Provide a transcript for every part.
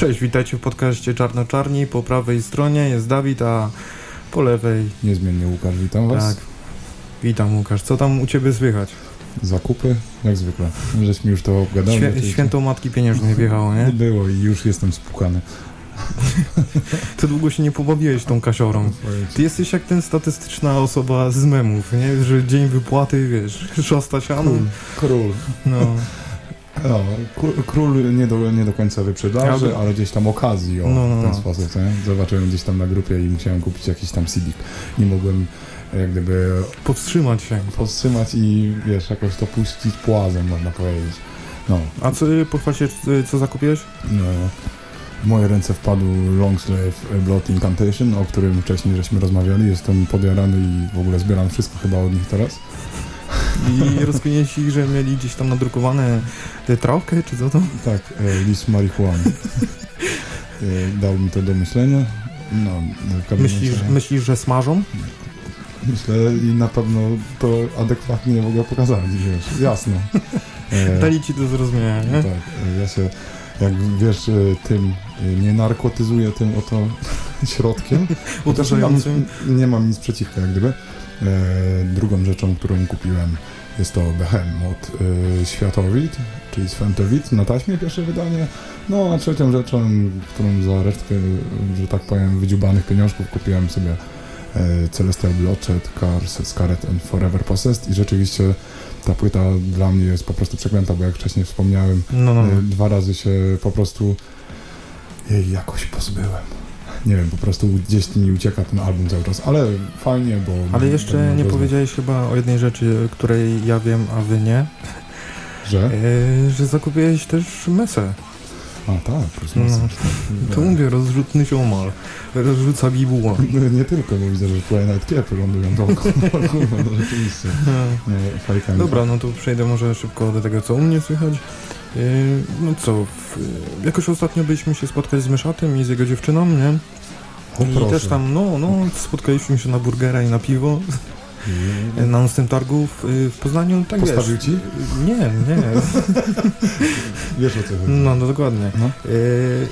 Cześć, witajcie w podcaście Czarno-Czarni. Po prawej stronie jest Dawid, a po lewej... Niezmiennie Łukasz, witam was. Tak. Witam Łukasz. Co tam u Ciebie słychać? Zakupy, jak zwykle. Żeśmy już to obgadali. Świę święto Matki Pieniężnej wjechało, nie? Było i już jestem spukany. Ty długo się nie pobawiłeś tą kasiorą. Ty jesteś jak ten statystyczna osoba z memów, nie? Że dzień wypłaty, wiesz, szasta siano. Król. Król. No. No, król- nie do, nie do końca wyprzedaży, Ja by- ale gdzieś tam okazji o No, no, w ten no. sposób. Nie? Zobaczyłem gdzieś tam na grupie i musiałem kupić jakiś tam Civic. Nie mogłem jak gdyby Powstrzymać się. powstrzymać i wiesz, jakoś to puścić płazem, można powiedzieć. No, A co, pochwal się, co zakupiłeś? No, w moje ręce wpadł Longsleeve Blood Incantation, o którym wcześniej żeśmy rozmawiali. Jestem podjarany i w ogóle zbieram wszystko chyba od nich teraz. I rozkminięci, że mieli gdzieś tam nadrukowane trawkę, czy co to? Tak, e, list marihuany. E, Dał mi to do myślenia. No, Myślisz, myślisz, że smażą? myślę i na pewno to adekwatnie w ogóle pokazali, wiesz, jasno. E, Dali ci do zrozumienia, nie? Tak, ja się, jak wiesz, tym nie narkotyzuję tym oto środkiem. Chociaż nie mam, nic, Uderzającym. nie mam nic przeciwko, jak gdyby. E, drugą rzeczą, którą kupiłem jest to Behemoth e, Światowid, czyli Sventowid na taśmie pierwsze wydanie. No a trzecią rzeczą, którą za resztkę, że tak powiem, wydziubanych pieniążków kupiłem sobie e, Celestial Bloodshed, Cars, Scarlet and Forever Possessed i rzeczywiście ta płyta dla mnie jest po prostu przeklęta, bo jak wcześniej wspomniałem, No, no, no. Dwa razy się po prostu jej jakoś pozbyłem. Nie wiem, po prostu gdzieś mi ucieka ten album cały czas, ale fajnie, bo... Ale jeszcze nie powiedziałeś chyba o jednej rzeczy, której ja wiem, a wy nie. Że? E, że zakupiłeś też mesę. A tak, plus No. mocno. To mówię, rozrzutny ziomal. Rozrzuca bibuła. No, nie tylko, bo widzę, że twoje nawet kiepy lądują dookoła. No rzeczywiście. Nie, fajkami. Dobra, no to przejdę może szybko do tego, co u mnie słychać. E, No co, w, jakoś ostatnio byliśmy się spotkać z Myszatem i z jego dziewczyną, nie? O, I proszę. też tam, no, no, spotkaliśmy się na burgera i na piwo na nocnym targu w, w Poznaniu, tak Postawił wiesz. ci? Nie, nie. Wiesz o co chodzi. No, no dokładnie. No. E,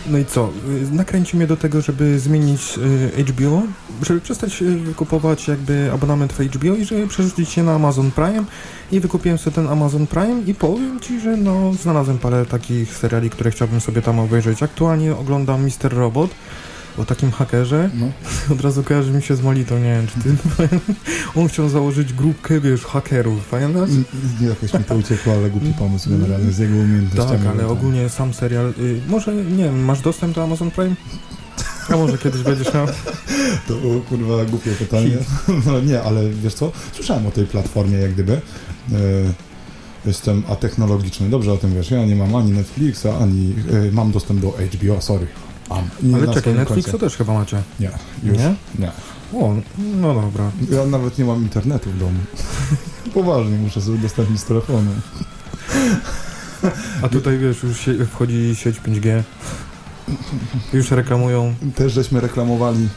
No i co? Nakręcił mnie do tego, żeby zmienić e, HBO, żeby przestać e, kupować jakby abonament w HBO i żeby przerzucić się na Amazon Prime i wykupiłem sobie ten Amazon Prime i powiem Ci, że no znalazłem parę takich seriali, które chciałbym sobie tam obejrzeć. Aktualnie oglądam Mister Robot o takim hakerze. No. Od razu kojarzy mi się z Molito, nie wiem czy ty... On chciał założyć grupkę, wiesz, hakerów, pamiętasz? Nie, Jakoś mi to uciekło, ale głupi pomysł generalnie z jego umiejętnościami. Tak, ale to- ogólnie sam serial. Y, może nie wiem, masz dostęp do Amazon Prime? A może kiedyś będziesz miał? To kurwa głupie pytanie. No nie, ale wiesz co? Słyszałem o tej platformie jak gdyby. E, jestem atechnologiczny, dobrze o tym wiesz. Ja nie mam ani Netflixa, ani e, mam dostęp do HBO, sorry. Mam. Ale czekaj, Netflixa koncie. też chyba macie. Nie, już. Nie? Nie? O, no dobra. Ja nawet nie mam internetu w domu. Poważnie, muszę sobie udostępnić z telefonu. A tutaj wiesz, już wchodzi sieć 5G. Już reklamują. Też żeśmy reklamowali.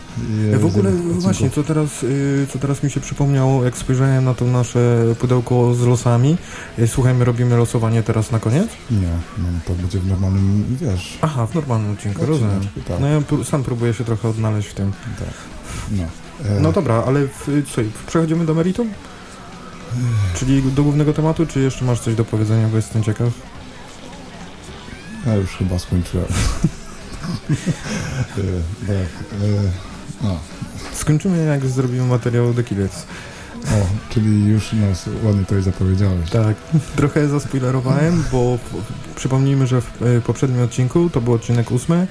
e, W ogóle właśnie, co teraz, y, co teraz mi się przypomniało, jak spojrzałem na to nasze pudełko z losami. Y, Słuchaj, my robimy losowanie teraz na koniec? Nie, no to będzie w normalnym, wiesz... Aha, w normalnym odcinku, rozumiem. Tak, No ja pró- sam próbuję się trochę odnaleźć w tym. tak. No. E, No dobra, ale w, co, przechodzimy do meritum? Czyli do głównego tematu, czy jeszcze masz coś do powiedzenia, bo jestem ciekaw? Ja już chyba skończyłem. E, tak. E, no. Skończymy jak zrobimy materiał do Killers. O, czyli już nas ładnie tutaj zapowiedziałeś. Tak, trochę zaspoilerowałem, bo przypomnijmy, że w e, poprzednim odcinku, to był odcinek ósmy,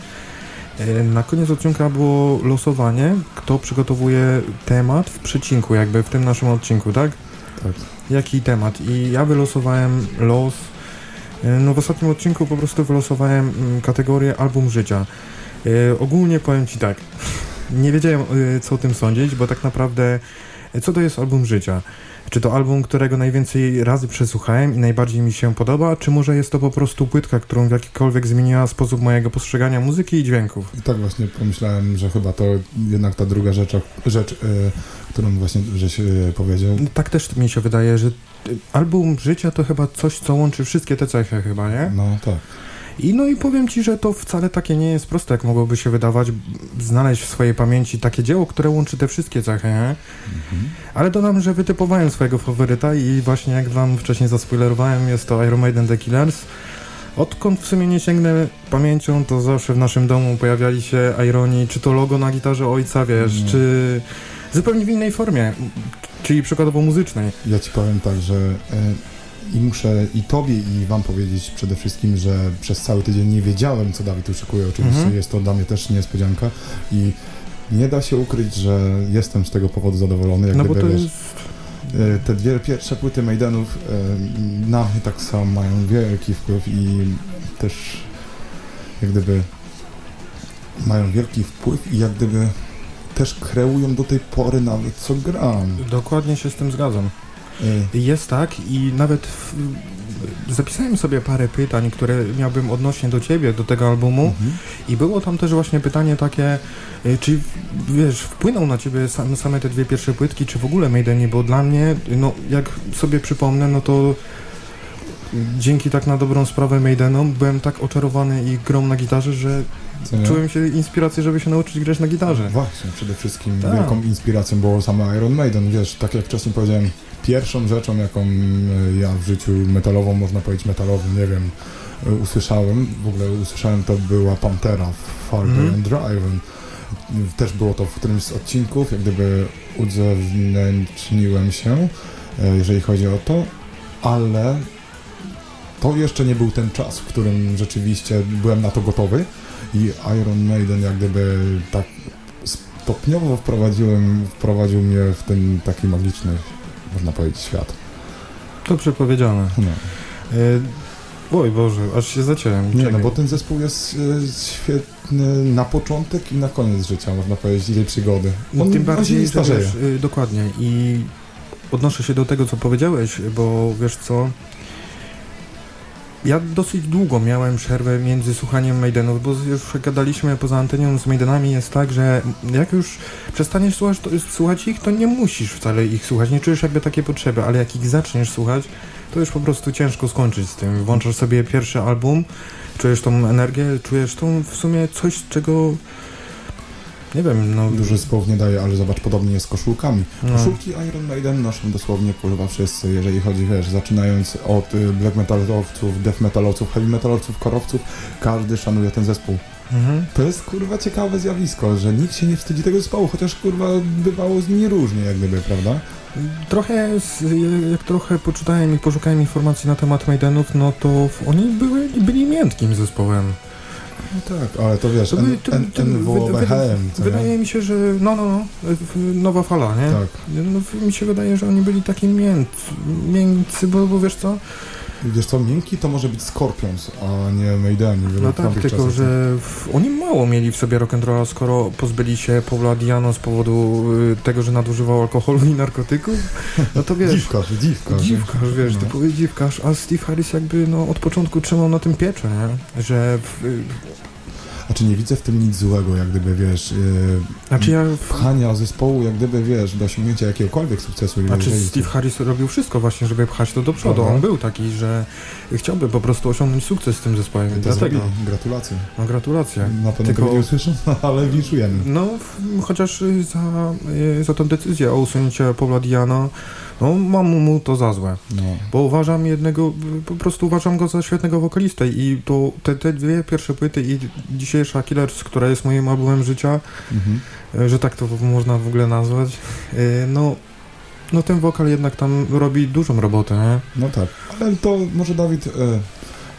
na koniec odcinka było losowanie, kto przygotowuje temat w przecinku, jakby w tym naszym odcinku, tak? Tak. Jaki temat? I ja wylosowałem los. E, No w ostatnim odcinku po prostu wylosowałem mm, kategorię album życia. E, ogólnie powiem Ci tak. Nie wiedziałem e, co o tym sądzić, bo tak naprawdę co to jest album życia? Czy to album, którego najwięcej razy przesłuchałem i najbardziej mi się podoba, czy może jest to po prostu płytka, którą w jakikolwiek zmieniła sposób mojego postrzegania muzyki i dźwięków? I tak właśnie pomyślałem, że chyba to jednak ta druga rzecz, rzecz yy, którą właśnie żeś yy, powiedział. Tak też mi się wydaje, że album życia to chyba coś, co łączy wszystkie te cechy chyba, nie? No tak. I no i powiem Ci, że to wcale takie nie jest proste, jak mogłoby się wydawać, znaleźć w swojej pamięci takie dzieło, które łączy te wszystkie cechy, nie? Mhm. Ale dodam, że wytypowałem swojego faworyta i właśnie jak Wam wcześniej zaspoilerowałem, jest to Iron Maiden The Killers. Odkąd w sumie nie sięgnę pamięcią, to zawsze w naszym domu pojawiali się Ironi, czy to logo na gitarze ojca, wiesz, mhm. czy zupełnie w innej formie, czyli przykładowo muzycznej. Ja Ci powiem tak, że... Y i muszę i tobie, i wam powiedzieć przede wszystkim, że przez cały tydzień nie wiedziałem, co Dawid uszykuje. Oczywiście mhm. jest to dla mnie też niespodzianka i nie da się ukryć, że jestem z tego powodu zadowolony. Jak no bo to wiesz, jest... E, te dwie pierwsze płyty Maidenów e, na mnie tak samo mają wielki wpływ i też jak gdyby mają wielki wpływ i jak gdyby też kreują do tej pory nawet co gram. Dokładnie się z tym zgadzam. Y. Jest tak i nawet w, zapisałem sobie parę pytań, które miałbym odnośnie do ciebie, do tego albumu mhm. i było tam też właśnie pytanie takie, y, czy wiesz, wpłynął na ciebie same, same te dwie pierwsze płytki, czy w ogóle Maideni, bo dla mnie, no jak sobie przypomnę, no to dzięki tak na dobrą sprawę Maidenom byłem tak oczarowany ich grą na gitarze, że czułem się inspirację, żeby się nauczyć grać na gitarze. Właśnie, przede wszystkim tak. wielką inspiracją było same Iron Maiden, wiesz, tak jak wcześniej powiedziałem, pierwszą rzeczą, jaką e, ja w życiu metalową, można powiedzieć metalową, nie wiem, e, usłyszałem, w ogóle usłyszałem to była Pantera w Farther mm. and Drive. Też było to w którymś z odcinków, jak gdyby uzewnętrzniłem się, e, jeżeli chodzi o to, ale to jeszcze nie był ten czas, w którym rzeczywiście byłem na to gotowy i Iron Maiden jak gdyby tak stopniowo wprowadziłem, wprowadził mnie w ten taki magiczny można powiedzieć, świat. Dobrze powiedziane. No. E, oj Boże, aż się zaciąłem. Nie, no bo ten zespół jest e, świetny na początek i na koniec życia, można powiedzieć, tej przygody. No tym bardziej, że wiesz, e, dokładnie i odnoszę się do tego, co powiedziałeś, bo wiesz co, ja dosyć długo miałem przerwę między słuchaniem Maidenów, bo już gadaliśmy poza antenią z Maidenami jest tak, że jak już przestaniesz słuchać, to, słuchać ich, to nie musisz wcale ich słuchać, nie czujesz jakby takiej potrzeby, ale jak ich zaczniesz słuchać, to już po prostu ciężko skończyć z tym. Włączasz sobie pierwszy album, czujesz tą energię, czujesz tą w sumie coś, czego nie wiem, no... Duży zespołów nie daje, ale zobacz, podobnie jest z koszulkami. No. Koszulki Iron Maiden noszą dosłownie kurwa wszyscy, jeżeli chodzi, wiesz, zaczynając od y, black metalowców, death metalowców, heavy metalowców, korowców, każdy szanuje ten zespół. Mhm. To jest kurwa ciekawe zjawisko, że nikt się nie wstydzi tego zespołu, chociaż kurwa bywało z nimi różnie, jak gdyby, prawda? Trochę, jak trochę poczytałem i poszukałem informacji na temat Maidenów, no to oni były, byli miętkim zespołem. No tak, ale to wiesz, to, N, to, to, NWOBHM, Wydaje mi się, że no, no, no, nowa fala, nie? Tak. No, mi się wydaje, że oni byli taki mięt, miękcy, bo, bo wiesz co, Wiesz co, miękki to może być Scorpions, a nie Maideni. No tak, tylko czasach. że w, oni mało mieli w sobie rock'n'rolla, skoro pozbyli się Paula Diano z powodu y, tego, że nadużywał alkoholu i narkotyków. No to wiesz... dziwkarz, dziwkarz. Dziwkarz, wiesz, no. typowy dziwkarz, a Steve Harris jakby no, od początku trzymał na tym pieczę, nie? Że w, znaczy nie widzę w tym nic złego, jak gdyby, wiesz, yy, znaczy ja... pchania zespołu, jak gdyby, wiesz, do osiągnięcia jakiegokolwiek sukcesu. Znaczy Steve Harris robił wszystko właśnie, żeby pchać to do przodu. On był taki, że chciałby po prostu osiągnąć sukces z tym zespołem. To dlatego. Zrobili. Gratulacje. No gratulacje. Na pewno Tylko... tego nie usłyszę, ale winszujemy. No, chociaż za, y, za tą decyzję o usunięciu Paula Diana no mam mu to za złe. No. Bo uważam jednego, po prostu uważam go za świetnego wokalistę i to te, te dwie pierwsze płyty i dzisiejsza Killers, która jest moim albumem życia, mhm. E, że tak to można w ogóle nazwać, e, no no ten wokal jednak tam robi dużą robotę, nie? No tak, ale to może Dawid...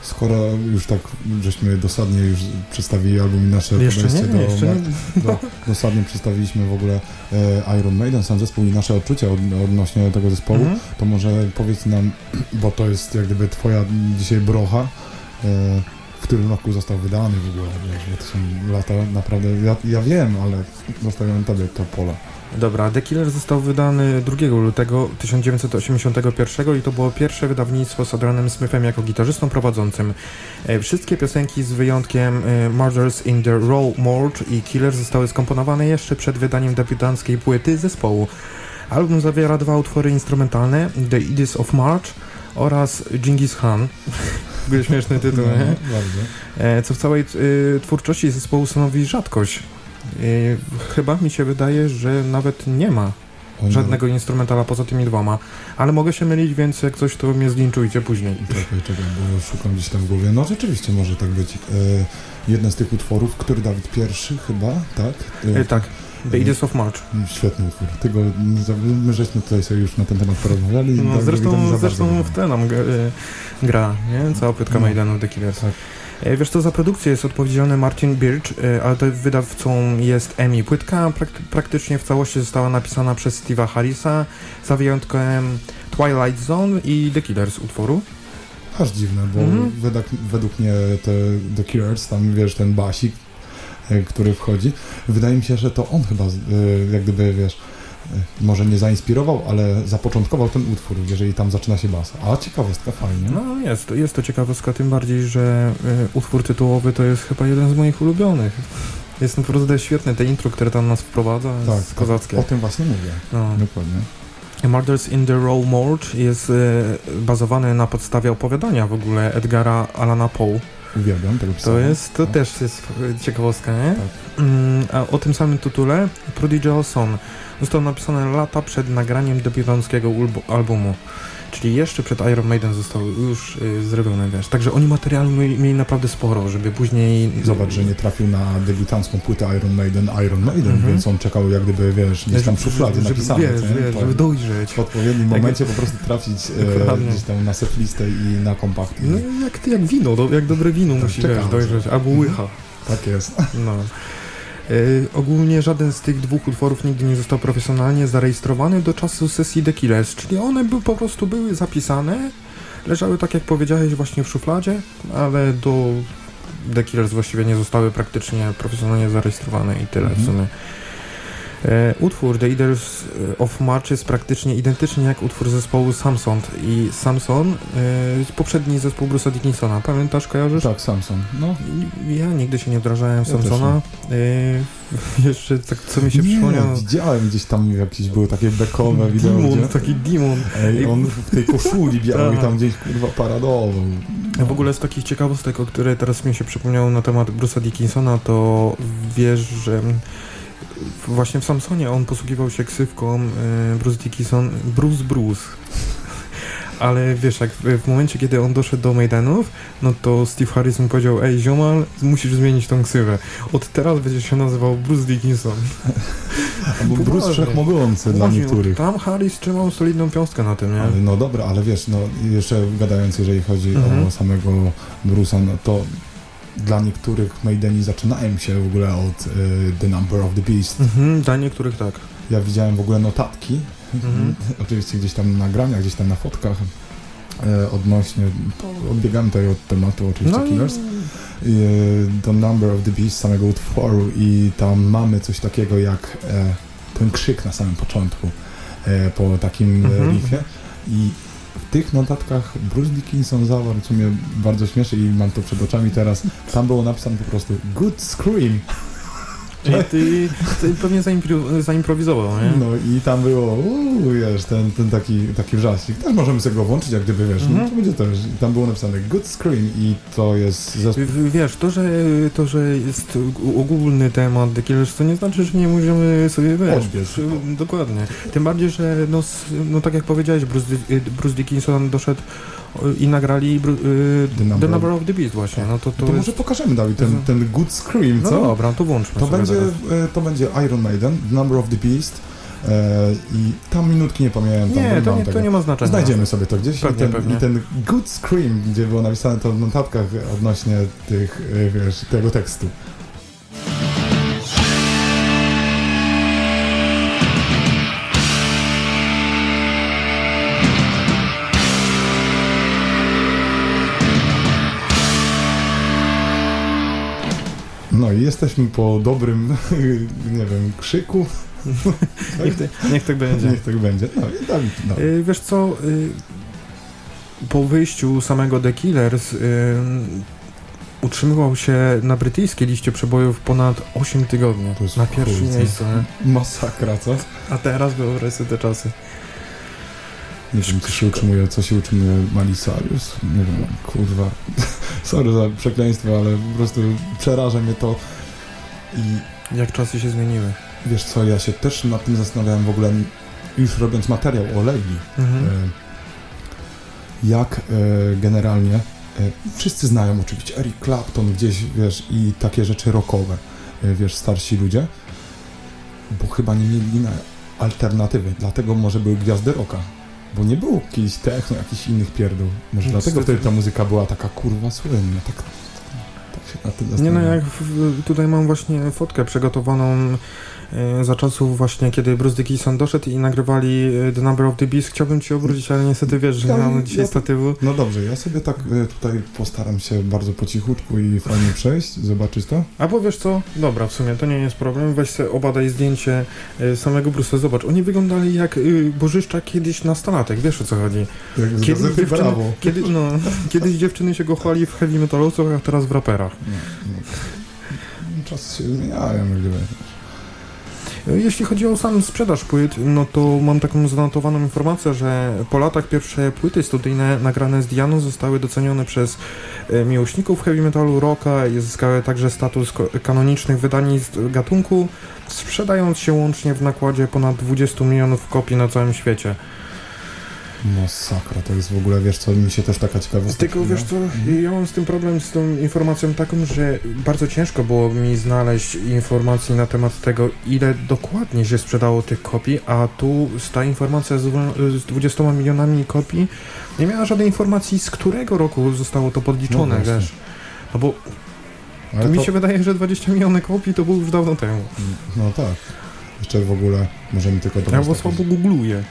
Skoro już tak żeśmy dosadnie już przedstawili album i nasze jeszcze podejście nie, do, nie. do, dosadnie przedstawiliśmy w ogóle e, Iron Maiden, sam zespół i nasze odczucia od, odnośnie tego zespołu, mhm. to może powiedz nam, bo to jest jak gdyby twoja dzisiaj brocha, e, którym roku został wydany w ogóle, wiesz, bo to są lata naprawdę, ja, ja wiem, ale zostawiam tobie to pole. Dobra, The Killer został wydany 2 lutego 1981 i to było pierwsze wydawnictwo z Adrianem Smithem jako gitarzystą prowadzącym. E, Wszystkie piosenki z wyjątkiem e, Murders in the Row Mord i Killer zostały skomponowane jeszcze przed wydaniem debiutanckiej płyty zespołu. Album zawiera dwa utwory instrumentalne, The Edis of March oraz Genghis Khan. Był śmieszny tytuł, No, nie? bardzo. E, co w całej y, twórczości zespołu stanowi rzadkość. Y, chyba mi się wydaje, że nawet nie ma Oni- żadnego instrumentala poza tymi dwoma, ale mogę się mylić, więc jak coś to mnie zlinczujcie później. Czekaj, czekaj, bo szukam gdzieś tam w głowie. No rzeczywiście może tak być. E, jeden z tych utworów, który Dawid pierwszy chyba, tak? E, tak, The Edis of March. Świetny utwór. Tego, my żeśmy tutaj sobie już na ten temat porozmawiali. No, nie zresztą zresztą w tle nam g- y, gra, nie? Cała płytka No. Maidenu The Killers. Tak. E, Wiesz co, za produkcję jest odpowiedzialny Martin Birch, e, ale to wydawcą jest EMI. Płytka prak- praktycznie w całości została napisana przez Steve'a Harrisa, za wyjątkiem Twilight Zone i The Killers utworu. Aż dziwne, bo Mhm. według, według mnie te The Killers, tam wiesz, ten basik, który wchodzi, wydaje mi się, że to on chyba, e, jak gdyby, wiesz, e, może nie zainspirował, ale zapoczątkował ten utwór, jeżeli tam zaczyna się bas. A ciekawostka, fajnie. No jest, jest to ciekawostka, tym bardziej, że e, utwór tytułowy to jest chyba jeden z moich ulubionych. Jest naprawdę świetne, te intro, które tam nas wprowadza, tak, jest kozackie. o tym właśnie mówię. No. Dokładnie. Murders in the Row Mord jest e, bazowany na podstawie opowiadania w ogóle Edgara Alana Poe. Uwielbiam tego To jest, to No. też jest ciekawostka, nie? Tak. Mm, a o tym samym tytule Prodigal Son został napisany lata przed nagraniem debiutanckiego albumu. Czyli jeszcze przed Iron Maiden został już y, zrobiony, wiesz. Także oni materiału mieli, naprawdę sporo, żeby później... Zobacz, że nie trafił na debiutancką płytę Iron Maiden, Iron Maiden, Mhm. więc on czekał jak gdyby, wiesz, gdzieś tam w szufladzie żeby, napisane. Wiesz, wiesz, żeby dojrzeć. w odpowiednim Jak- momencie po prostu trafić e, gdzieś tam na setlistę i na kompakt. No jak, jak wino, do, jak dobre wino Tak, musi, wiesz, dojrzeć. Albo Mhm. łycha. Tak jest. No. Y, ogólnie żaden z tych dwóch utworów nigdy nie został profesjonalnie zarejestrowany do czasu sesji The Killers, czyli one by, po prostu były zapisane, leżały tak jak powiedziałeś właśnie w szufladzie, ale do The Killers właściwie nie zostały praktycznie profesjonalnie zarejestrowane i tyle w Mhm. sumie. E, utwór The Eaters of March jest praktycznie identyczny jak utwór zespołu Samson i Samson, e, poprzedni zespół Bruce'a Dickinsona. Pamiętasz, kojarzysz? Tak, Samsung. No, Ja nigdy się nie wdrażałem Ja Samsona. Jeszcze tak, co mi się nie, przypomniało. widziałem gdzieś tam jakieś były takie bekowe wideo, Demon, gdzie taki demon. Ej, on w tej koszuli białej Tak. tam gdzieś kurwa paradował. W ogóle z takich ciekawostek, o które teraz mi się przypomniało na temat Bruce'a Dickinsona, to wiesz, że właśnie w Samsonie on posługiwał się ksywką yy, Bruce Dickinson, Bruce Bruce. Ale wiesz, jak w, w momencie, kiedy on doszedł do Maidenów, no to Steve Harris mu powiedział, ej ziomal, musisz zmienić tą ksywę. Od teraz będzie się nazywał Bruce Dickinson. Albo Bruce. Wszechmogący dla Właśnie, niektórych. Tam Harris trzymał solidną piąstkę na tym, nie? Ale no dobra, ale wiesz, no jeszcze gadając, jeżeli chodzi Mhm. o samego Bruce'a, no to dla niektórych Maideni zaczynają się w ogóle od y, The Number of the Beast. Mhm, dla niektórych tak. Ja widziałem w ogóle notatki, Mhm. oczywiście gdzieś tam na nagraniach, gdzieś tam na fotkach e, odnośnie, to odbiegamy tutaj od tematu oczywiście No, Killers, I, e, The Number of the Beast samego utworu i tam mamy coś takiego jak e, ten krzyk na samym początku po takim Mhm. riffie i tych notatkach Bruce Dickinson zawarł, co mnie bardzo śmieszy i mam to przed oczami teraz, tam było napisane po prostu Good Scream. Czyli ty, ty pewnie zaimpro, zaimprowizował, nie? No i tam było, uuu, wiesz, ten, ten taki, taki wrzasik. Też możemy sobie go włączyć, jak gdyby, wiesz, no Mhm. to będzie też. Tam było napisane Good Scream i to jest zespół. Wiesz, to że, to, że jest ogólny temat The Killers, to nie znaczy, że nie możemy sobie, wiesz, Odbierz. przy- dokładnie. Tym bardziej, że no, no tak jak powiedziałeś, Bruce, Bruce Dickinson doszedł o, i nagrali Bru- y, The Number The of- Number of the Beast właśnie, no to, To, to, może pokażemy, Dawid, ten, ten Good Scream, No co? dobra, to włączmy to, sobie będzie, e, to będzie Iron Maiden, Number of the Beast e, i tam minutki nie pamiętam. Nie, to nie, tego. to nie ma znaczenia. Znajdziemy sobie to gdzieś Pewnie, i, ten, pewnie. i ten Good Scream, gdzie było napisane to w notatkach odnośnie tych, e, wiesz, tego tekstu. No i jesteśmy po dobrym, nie wiem, krzyku. Niech, te, niech tak będzie. Niech tak będzie. No i Dawid, no. Y, wiesz co, y, po wyjściu samego The Killers y, utrzymywał się na brytyjskiej liście przebojów ponad 8 tygodni. To jest Na pierwszym miejscu. Masakra, co? A teraz wyobraź sobie te czasy. Nie wiem, co się utrzymuje, co się utrzymuje Malisarius. Nie wiem, kurwa. Sorry za przekleństwo, ale po prostu przeraża mnie to. I Jak czasy się zmieniły. wiesz co, ja się też nad tym zastanawiałem w ogóle, już robiąc materiał o Legii. Mhm. E, jak e, generalnie e, wszyscy znają oczywiście Eric Clapton gdzieś, wiesz, i takie rzeczy rockowe, wiesz, starsi ludzie, bo chyba nie mieli innej alternatywy, dlatego może były gwiazdy rocka, bo nie było kiedyś techno, jakichś innych pierdół, może No, dlatego wtedy ta muzyka była taka kurwa słynna, tak, tak się na tym Nie no, zastanawiam. jak w, tutaj mam właśnie fotkę przygotowaną za czasów właśnie, kiedy Bruce Dickinson doszedł i nagrywali e, The Number of the Beast. Chciałbym ci obrócić, ale niestety wiesz, że nie Ja- mamy dzisiaj ja- statywu. No dobrze, ja sobie tak e, tutaj postaram się bardzo po cichutku i fajnie przejść, zobaczyć to. Albo wiesz co? Dobra, w sumie to nie jest problem. Weź sobie obadaj zdjęcie e, samego Bruce'a. Zobacz, oni wyglądali jak bożyszcza kiedyś nastolatek. Wiesz o co chodzi? Jak z Kiedy gazety dziewczyny- Brawo. Kiedy, no, kiedyś dziewczyny się go chwali w heavy metalowcach, a teraz w raperach. No, no. Czasy się zmieniają, gdyby. Jeśli chodzi o sam sprzedaż płyt, no to mam taką zanotowaną informację, że po latach pierwsze płyty studyjne nagrane z Dianą zostały docenione przez e, miłośników heavy metalu, rocka i zyskały także status kanonicznych wydań z gatunku, sprzedając się łącznie w nakładzie ponad 20 milionów kopii na całym świecie. Masakra, to jest w ogóle, wiesz co, mi się też taka ciekawostka Tylko wiesz co, ja mam z tym problem z tą informacją taką, że bardzo ciężko było mi znaleźć informacji na temat tego, ile dokładnie się sprzedało tych kopii, a tu ta informacja z, z 20 milionami kopii nie miała żadnej informacji, z którego roku zostało to podliczone, No wiesz. No bo mi to, się wydaje, że 20 milionów kopii to było już dawno temu. No tak. Jeszcze w ogóle możemy tylko Ja bo słabo googluję.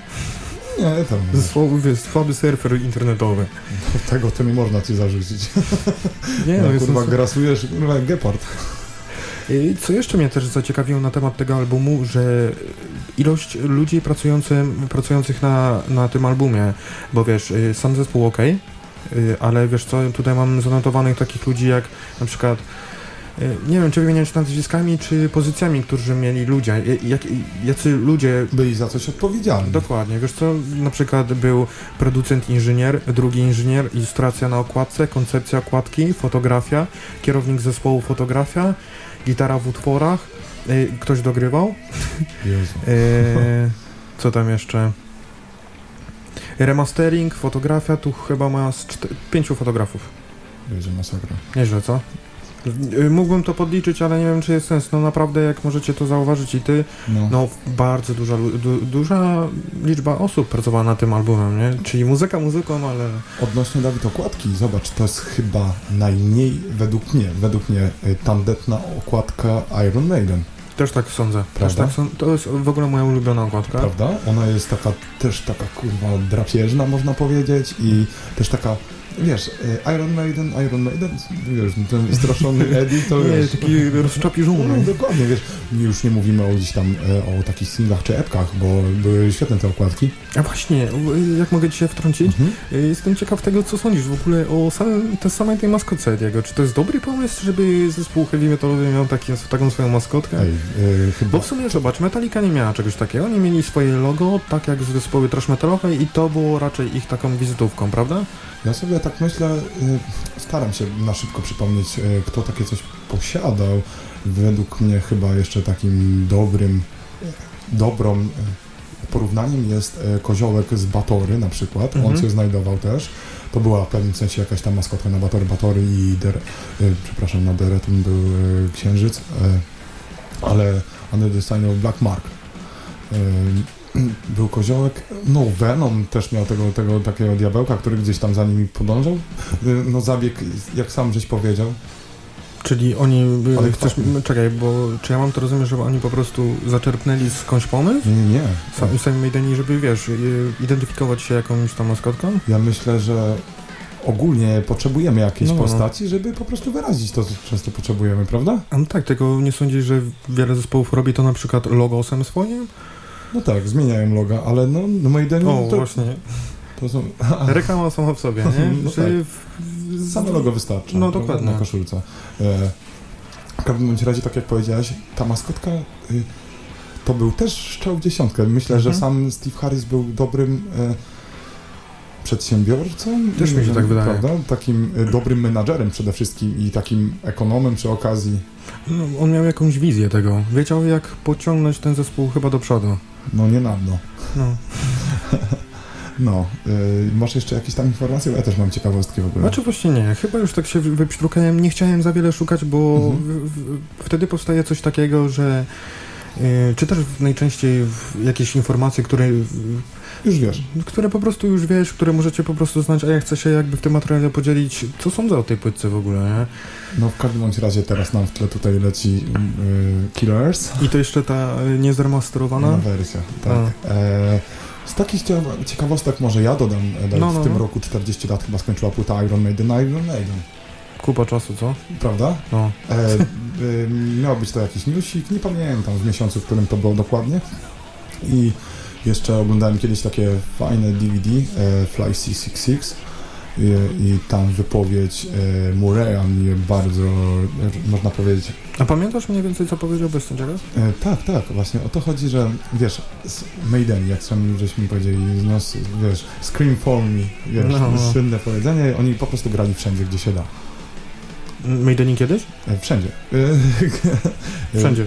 Nie, tam... Ze słaby, wiesz, słaby surfer internetowy. Tego to nie można ci zarzucić. Nie, No, no, jestem kurwa, grasujesz, kurwa, gepard. I Co jeszcze mnie też zaciekawiło na temat tego albumu, że ilość ludzi pracujących na, na tym albumie, bo wiesz, y, sam zespół ok, y, ale wiesz co, tutaj mam zanotowanych takich ludzi jak na przykład nie wiem, czy wymieniać nazwiskami, czy pozycjami, którzy mieli ludzie, y, jak, jacy ludzie Byli za coś odpowiedzialni. Dokładnie, wiesz co, na przykład był producent inżynier, drugi inżynier, ilustracja na okładce, koncepcja okładki, fotografia, kierownik zespołu fotografia, gitara w utworach, y, ktoś dogrywał, Jezu. y, co tam jeszcze, remastering, fotografia, tu chyba ma z pięciu fotografów, Jezu, masakra. nieźle co? Y, Mógłbym to podliczyć, ale nie wiem czy jest sens, no naprawdę jak możecie to zauważyć i ty, No. no, bardzo duża, du, duża liczba osób pracowała na tym albumem, nie? Czyli muzyka muzyką, ale... Odnośnie Dawid okładki, zobacz, to jest chyba najmniej, według mnie, według mnie, y, tandetna okładka Iron Maiden, Też tak sądzę. Też Prawda? tak sądzę. To jest w ogóle moja ulubiona okładka. prawda? Ona jest taka, też taka, kurwa, drapieżna, można powiedzieć i też taka, wiesz, y, Iron Maiden, Iron Maiden, wiesz, ten wystraszony Eddie, to Nie, wiesz... taki rozczapi No, dokładnie, wiesz, już nie mówimy o gdzieś tam e, o takich singlach czy epkach, bo były świetne te okładki. A właśnie, y, jak mogę ci się wtrącić? Mhm. Jestem ciekaw tego, co sądzisz w ogóle o samym, te samej tej maskotce Ediego. Czy to jest dobry pomysł, żeby zespół heavy metalowy miał taki, taką swoją maskotkę? Ej, e, chyba... Bo w sumie zobacz, Metallica nie miała czegoś takiego. Oni mieli swoje logo, tak jak zespoły trash metalowe i to było raczej ich taką wizytówką, prawda? Ja sobie tak myślę, e, staram się na szybko przypomnieć, e, kto takie coś posiadał. Według mnie chyba jeszcze takim dobrym, dobrą e, porównaniem jest koziołek z Batory na przykład. Mhm. On się znajdował też. To była w pewnym sensie jakaś tam maskotka na Batory, Batory i der, przepraszam, na Deretum był księżyc, ale Sign of Black Mark. Był koziołek, no Venom też miał tego, tego takiego diabełka, który gdzieś tam za nimi podążał. No zabieg, jak sam żeś powiedział, Czyli oni, by, Ale chcesz, fajnie. czekaj, bo czy ja mam to rozumieć, że oni po prostu zaczerpnęli skądś pomysł? nie, nie, nie. Sami, sami Maideni, żeby wiesz, y, identyfikować się jakąś tam maskotką? Ja myślę, że ogólnie potrzebujemy jakiejś No, no. postaci, żeby po prostu wyrazić to, co często potrzebujemy, prawda? A no tak, tego nie sądzisz, że wiele zespołów robi to na przykład logosem swoim? No tak, zmieniają loga, ale no, no Maideni O, to, właśnie. to są... Reklama sama w sobie, nie? No Że tak. w- Same logo wystarczy. No, prawda, dokładnie. Na koszulce. E, w każdym bądź razie, tak jak powiedziałeś, ta maskotka y, to był też strzał w dziesiątkę. Myślę, że Mhm. sam Steve Harris był dobrym e, przedsiębiorcą. Też mi się tak wydaje. Prawda? Takim e, dobrym menadżerem przede wszystkim i takim ekonomem przy okazji. No, on miał jakąś wizję tego. Wiedział, jak pociągnąć ten zespół chyba do przodu. No nie na dno. No. No. Y, masz jeszcze jakieś tam informacje? Ja też mam ciekawostki w ogóle. Znaczy właśnie nie, chyba już tak się wy- wyprztrukałem, nie chciałem za wiele szukać, bo Mhm. w, w, wtedy powstaje coś takiego, że czy też najczęściej jakieś informacje, które, Już wiesz. które po prostu już wiesz, które możecie po prostu znać, a ja chcę się jakby w tym materiale podzielić, co sądzę o tej płytce w ogóle, nie? No w każdym bądź razie teraz nam w tle tutaj leci y, Killers. I to jeszcze ta y, niezremasterowana? Wersja, tak. E, z takich ciekawostek może ja dodam, e, No, no, w tym no. roku 40 lat chyba skończyła płyta Iron Maiden, Iron Maiden, Kupa czasu, co? prawda? No. E, y, miał być to jakiś newsik, nie pamiętam w miesiącu, w którym to było dokładnie. I jeszcze oglądałem kiedyś takie fajne DVD, e, Fly C66 i, i tam wypowiedź e, Murray'a mnie bardzo, e, można powiedzieć, A pamiętasz mniej więcej, co powiedział bez? E, tak, tak, właśnie o to chodzi, że wiesz, Maiden, jak sam żeśmy powiedzieli, no, wiesz, Scream for me, wiesz, No, no. słynne powiedzenie, oni po prostu grali wszędzie, gdzie się da. Maideni kiedyś? E, wszędzie. E, Wszędzie.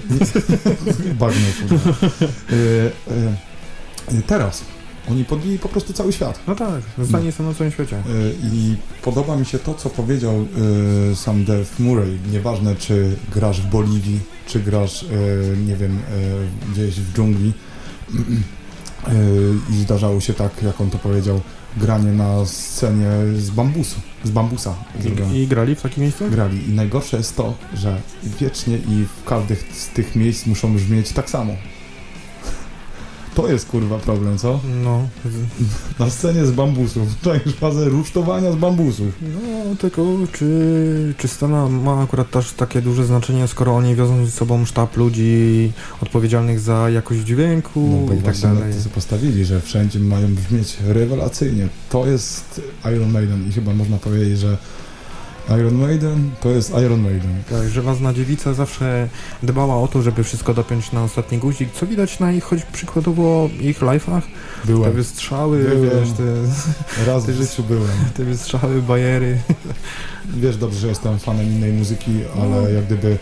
Bagno. E, teraz oni podbili po prostu cały świat. No tak, zdanie są na całym świecie. I podoba mi się to, co powiedział sam Dave Murray. Nieważne, czy grasz w Boliwii, czy grasz, nie wiem, gdzieś w dżungli. I zdarzało się tak, jak on to powiedział, granie na scenie z bambusu, z bambusa. I, I grali w takim miejscu? Grali. I najgorsze jest to, że wiecznie i w każdym z tych miejsc muszą brzmieć tak samo. To jest kurwa problem, co? No. Na scenie z bambusów. Czaisz fazę rusztowania z bambusów. No, tylko czy, czy scena ma akurat też takie duże znaczenie, skoro oni wiozą ze sobą sztab ludzi odpowiedzialnych za jakość dźwięku No i tak na dalej. to postawili, że wszędzie mają brzmieć rewelacyjnie. To jest Iron Maiden i chyba można powiedzieć, że Iron Maiden to jest Iron Maiden. Tak, żelazna dziewica zawsze dbała o to, żeby wszystko dopiąć na ostatni guzik, co widać na ich, choć przykładowo ich live'ach, te Byłem. wystrzały, Byłem. wiesz, te, Raz w Ty- życiu byłem. te wystrzały, bajery. Wiesz dobrze, że jestem fanem innej muzyki, ale No. jak gdyby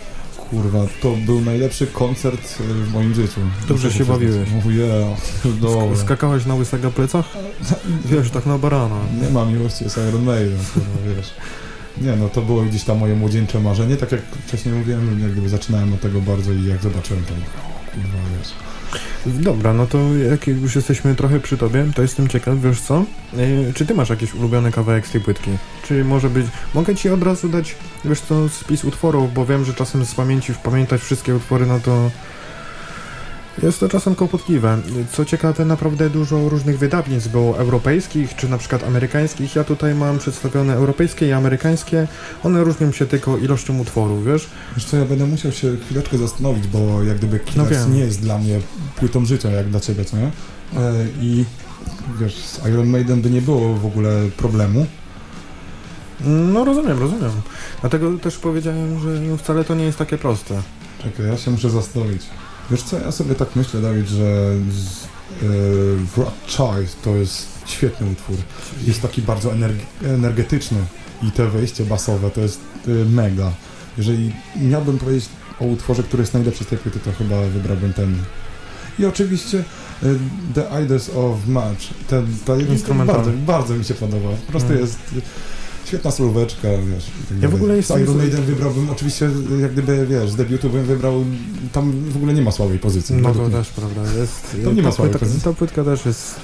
kurwa, to był najlepszy koncert y, w moim życiu. Dobrze się bawiłeś. Oh yeah, dobra. Skakałeś na łysego plecach? Wiesz, tak na barana. Nie ma miłości, jest Iron Maiden, kurwa, wiesz. Nie, no to było gdzieś tam moje młodzieńcze marzenie, tak jak wcześniej mówiłem, jak gdyby zaczynałem od tego bardzo i jak zobaczyłem to, kurwa, wiesz. Dobra, no to jak już jesteśmy trochę przy tobie, to jestem ciekaw, wiesz co? E, czy ty masz jakiś ulubiony kawałek z tej płytki? Czy może być... Mogę ci od razu dać, wiesz co, spis utworów, bo wiem, że czasem z pamięci pamiętać wszystkie utwory, no to... Jest to czasem kłopotliwe. Co ciekawe, naprawdę dużo różnych wydawnictw było europejskich, czy na przykład amerykańskich. Ja tutaj mam przedstawione europejskie i amerykańskie. One różnią się tylko ilością utworów, wiesz? Wiesz co, ja będę musiał się chwileczkę zastanowić, bo jak gdyby Killers wiem. nie jest dla mnie płytą życia, jak dla ciebie, co nie? E, I wiesz, z Iron Maiden by nie było w ogóle problemu. No rozumiem, rozumiem. Dlatego też powiedziałem, że no, wcale to nie jest takie proste. Czekaj, ja się muszę zastanowić. Wiesz co, ja sobie tak myślę, Dawid, że e, Wrath Child to jest świetny utwór. Jest taki bardzo energ- energetyczny i te wejście basowe to jest e, mega. Jeżeli miałbym powiedzieć o utworze, który jest najlepszy z tej płyty, to chyba wybrałbym ten. I oczywiście e, The Idols of Match. Ten, ta bardzo, bardzo mi się podoba. Po prostu Mm. jest świetna słóweczka, wiesz. tak Ja w ogóle jestem- Iron Maiden wybrałbym, oczywiście, jak gdyby, wiesz, z debiutu bym wybrał, tam w ogóle nie ma słabej pozycji. No to też prawda jest. To nie ma słabej płytka, pozycji. ta płytka też jest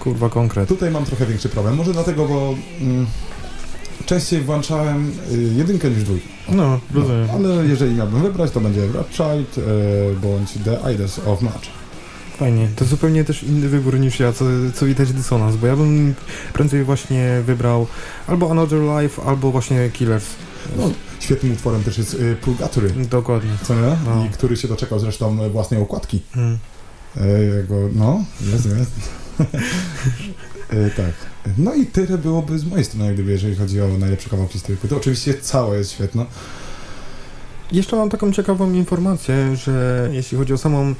kurwa konkret. Tutaj mam trochę większy problem. Może dlatego, bo mm, częściej włączałem y, jedynkę niż dwójkę. No, rozumiem. ale jeżeli miałbym wybrać, to będzie Wrath Child e, bądź The Idols of Match. Fajnie. To zupełnie też inny wybór niż ja, co, co widać dysonans, bo ja bym prędzej właśnie wybrał albo Another Life, albo właśnie Killers. No, świetnym utworem też jest y, Purgatory, Dokładnie. co nie? No. I który się doczekał zresztą własnej okładki. Mm. E, jego, no, jest, jest. e, tak. No i tyle byłoby z mojej strony, jak gdyby, jeżeli chodzi o najlepsze kawałki z tej płyty. Oczywiście cała jest świetna. Jeszcze mam taką ciekawą informację, że jeśli chodzi o samą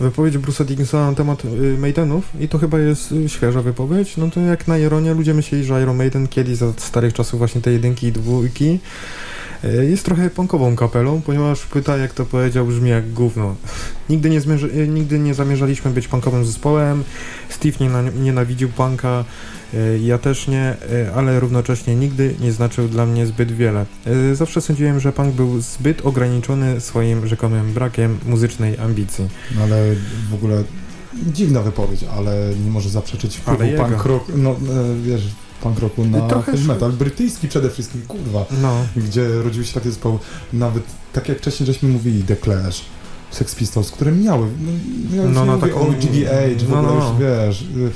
wypowiedź Bruce'a Dickinsona na temat y, Maidenów, i to chyba jest y, świeża wypowiedź, no to jak na ironię ludzie myśleli, że Iron Maiden kiedyś za starych czasów właśnie tej jedynki i dwójki y, jest trochę punkową kapelą, ponieważ płyta, jak to powiedział, brzmi jak gówno. Nigdy nie, y, nigdy nie zamierzaliśmy być punkowym zespołem, Steve nie, nienawidził punka, ja też nie, y, ale równocześnie nigdy nie znaczył dla mnie zbyt wiele. Y, Zawsze sądziłem, że punk był zbyt ograniczony swoim rzekomym brakiem muzycznej ambicji. No ale w ogóle dziwna wypowiedź, ale nie może zaprzeczyć wpływu punk rock, no e, wiesz, punk rocku na Trochę heavy metal, brytyjski przede wszystkim, kurwa, No, gdzie rodziły się takie zespoły, nawet tak jak wcześniej żeśmy mówili, The Clash, Sex Pistols, które miały, no, ja No, no, mówię taką- o GBH, w no, ogóle no. już wiesz, y,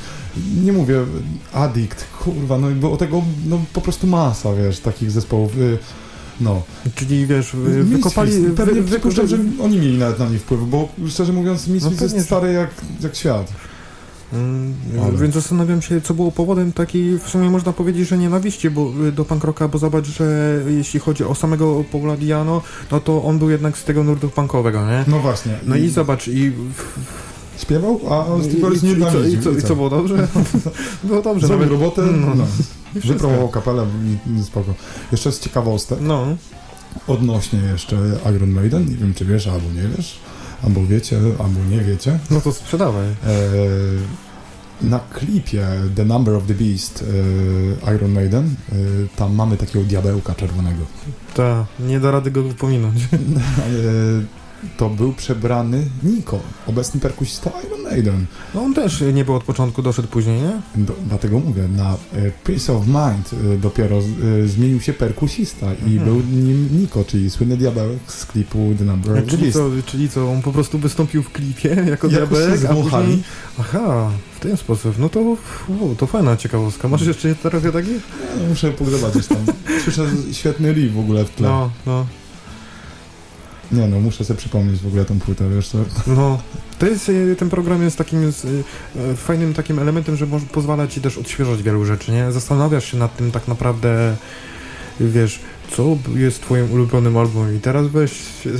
nie mówię Addict, kurwa, no bo tego no, po prostu masa, wiesz, takich zespołów, y, no. czyli wiesz, wy- wykopali... pewnie wy- że oni mieli nawet na nie wpływ, bo szczerze mówiąc Misfits pewnie, jest stary jak, jak świat. Mm, Ale- Więc zastanawiam się, co było powodem takiej, w sumie można powiedzieć, że nienawiści bo, y, do punk rocka, bo zobacz, że jeśli chodzi o samego Paula Diano, no to on był jednak z tego nurtu punkowego, nie? No właśnie. No i zobacz, i, Śpiewał, a i, Steve i, Harris i, nie co, i, co, I co było dobrze? było dobrze, Zrobił nawet. robotę, no. no. I wszystko. Wypromował kapelę i, i spoko. Jeszcze z ciekawostek, No, odnośnie jeszcze Iron Maiden, nie wiem czy wiesz, albo nie wiesz, albo wiecie, albo nie wiecie. no to sprzedawaj. E, na klipie The Number of the Beast e, Iron Maiden, e, tam mamy takiego diabełka czerwonego. Ta, nie da rady go pominąć. To był przebrany Nico, obecny perkusista Iron Maiden. No on też nie był od początku, doszedł później, nie? Do, dlatego mówię, na e, Peace of Mind e, dopiero e, zmienił się perkusista i Mhm. był nim Nico, czyli słynny diabełek z klipu The Number of the Czyli co, czyli co, on po prostu wystąpił w klipie jako diabełek, a później... Aha, w ten sposób. No to, u, to fajna ciekawostka. Masz jeszcze trochę takich? Ja, no, muszę pogrzebać gdzieś tam. Słyszę świetny riff w ogóle w tle. No, no, Nie no, muszę sobie przypomnieć w ogóle tą płytę, wiesz co? no. To jest, e, ten program jest takim jest, e, fajnym takim elementem, że może pozwala ci też odświeżać wielu rzeczy, nie? Zastanawiasz się nad tym tak naprawdę, wiesz, co jest twoim ulubionym albumem i teraz weź,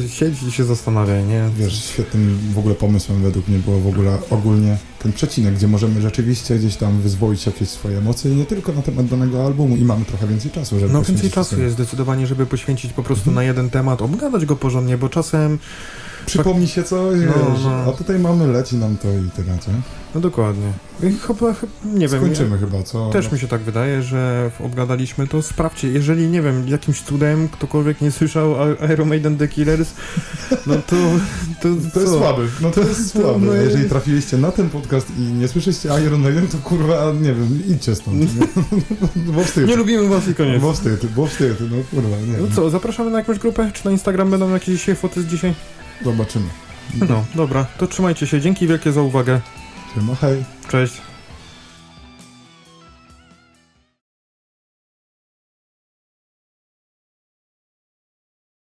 siedź i się zastanawiaj, nie? Wiesz, świetnym w ogóle pomysłem według mnie było w ogóle ogólnie ten przecinek, gdzie możemy rzeczywiście gdzieś tam wyzwolić jakieś swoje emocje i nie tylko na temat danego albumu i mamy trochę więcej czasu, żeby No więcej czasu sobie. jest zdecydowanie, żeby poświęcić po prostu Mhm. na jeden temat, obgadać go porządnie, bo czasem, Przypomni się coś, No, wiesz, no. a tutaj mamy, leci nam to i tyle, co? no dokładnie. I Chyba, chyba nie wiem. Skończymy chyba, co? Też mi się tak wydaje, że obgadaliśmy to. Sprawdźcie, jeżeli nie wiem, jakimś cudem ktokolwiek nie słyszał Iron Maiden The Killers, no to. To, To jest słaby, no to, To- jest słaby. no Jeżeli trafiliście na ten podcast i nie słyszeliście Iron Maiden, to kurwa, nie wiem, idźcie stąd. Nie? bo wstyd. Nie lubimy was i koniec. Bo wstyd, bo wstyd, no kurwa, nie No co, zapraszamy na jakąś grupę? Czy na Instagram będą jakieś dzisiaj foty z dzisiaj? Zobaczymy. No, dobra, to trzymajcie się. Dzięki wielkie za uwagę. Siema, hej. Cześć.